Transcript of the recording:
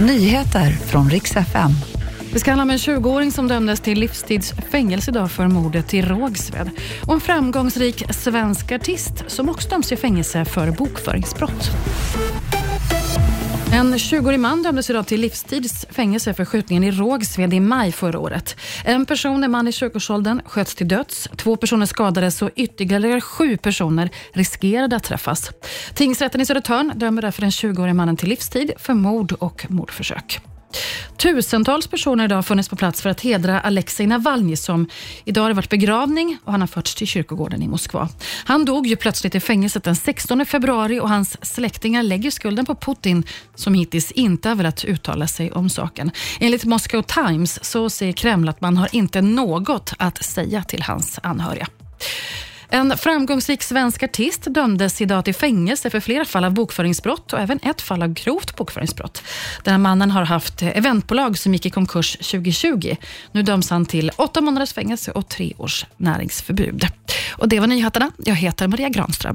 Nyheter från riks FM. Det ska handla om en 20-åring som dömdes till livstids fängelse idag för mordet i Rågsved. Och en framgångsrik svensk artist som också döms till fängelse för bokföringsbrott. En 20-årig man dömdes idag till livstids fängelse för skjutningen i Rågsved i maj förra året. En person, en man i 20-årsåldern, sköts till döds. Två personer skadades och ytterligare sju personer riskerade att träffas. Tingsrätten i Södertörn dömer därför den 20-årige mannen till livstid för mord och mordförsök. Tusentals personer idag har funnits på plats för att hedra Alexej Navalny som idag har det varit begravning och han har förts till kyrkogården i Moskva. Han dog ju plötsligt i fängelset den 16 februari och hans släktingar lägger skulden på Putin som hittills inte har velat uttala sig om saken. Enligt Moscow Times så säger Kreml att man har inte något att säga till hans anhöriga. En framgångsrik svensk artist dömdes idag till fängelse för flera fall av bokföringsbrott och även ett fall av grovt bokföringsbrott. Den här mannen har haft eventbolag som gick i konkurs 2020. Nu döms han till åtta månaders fängelse och tre års näringsförbud. Och Det var nyheterna. Jag heter Maria Granström.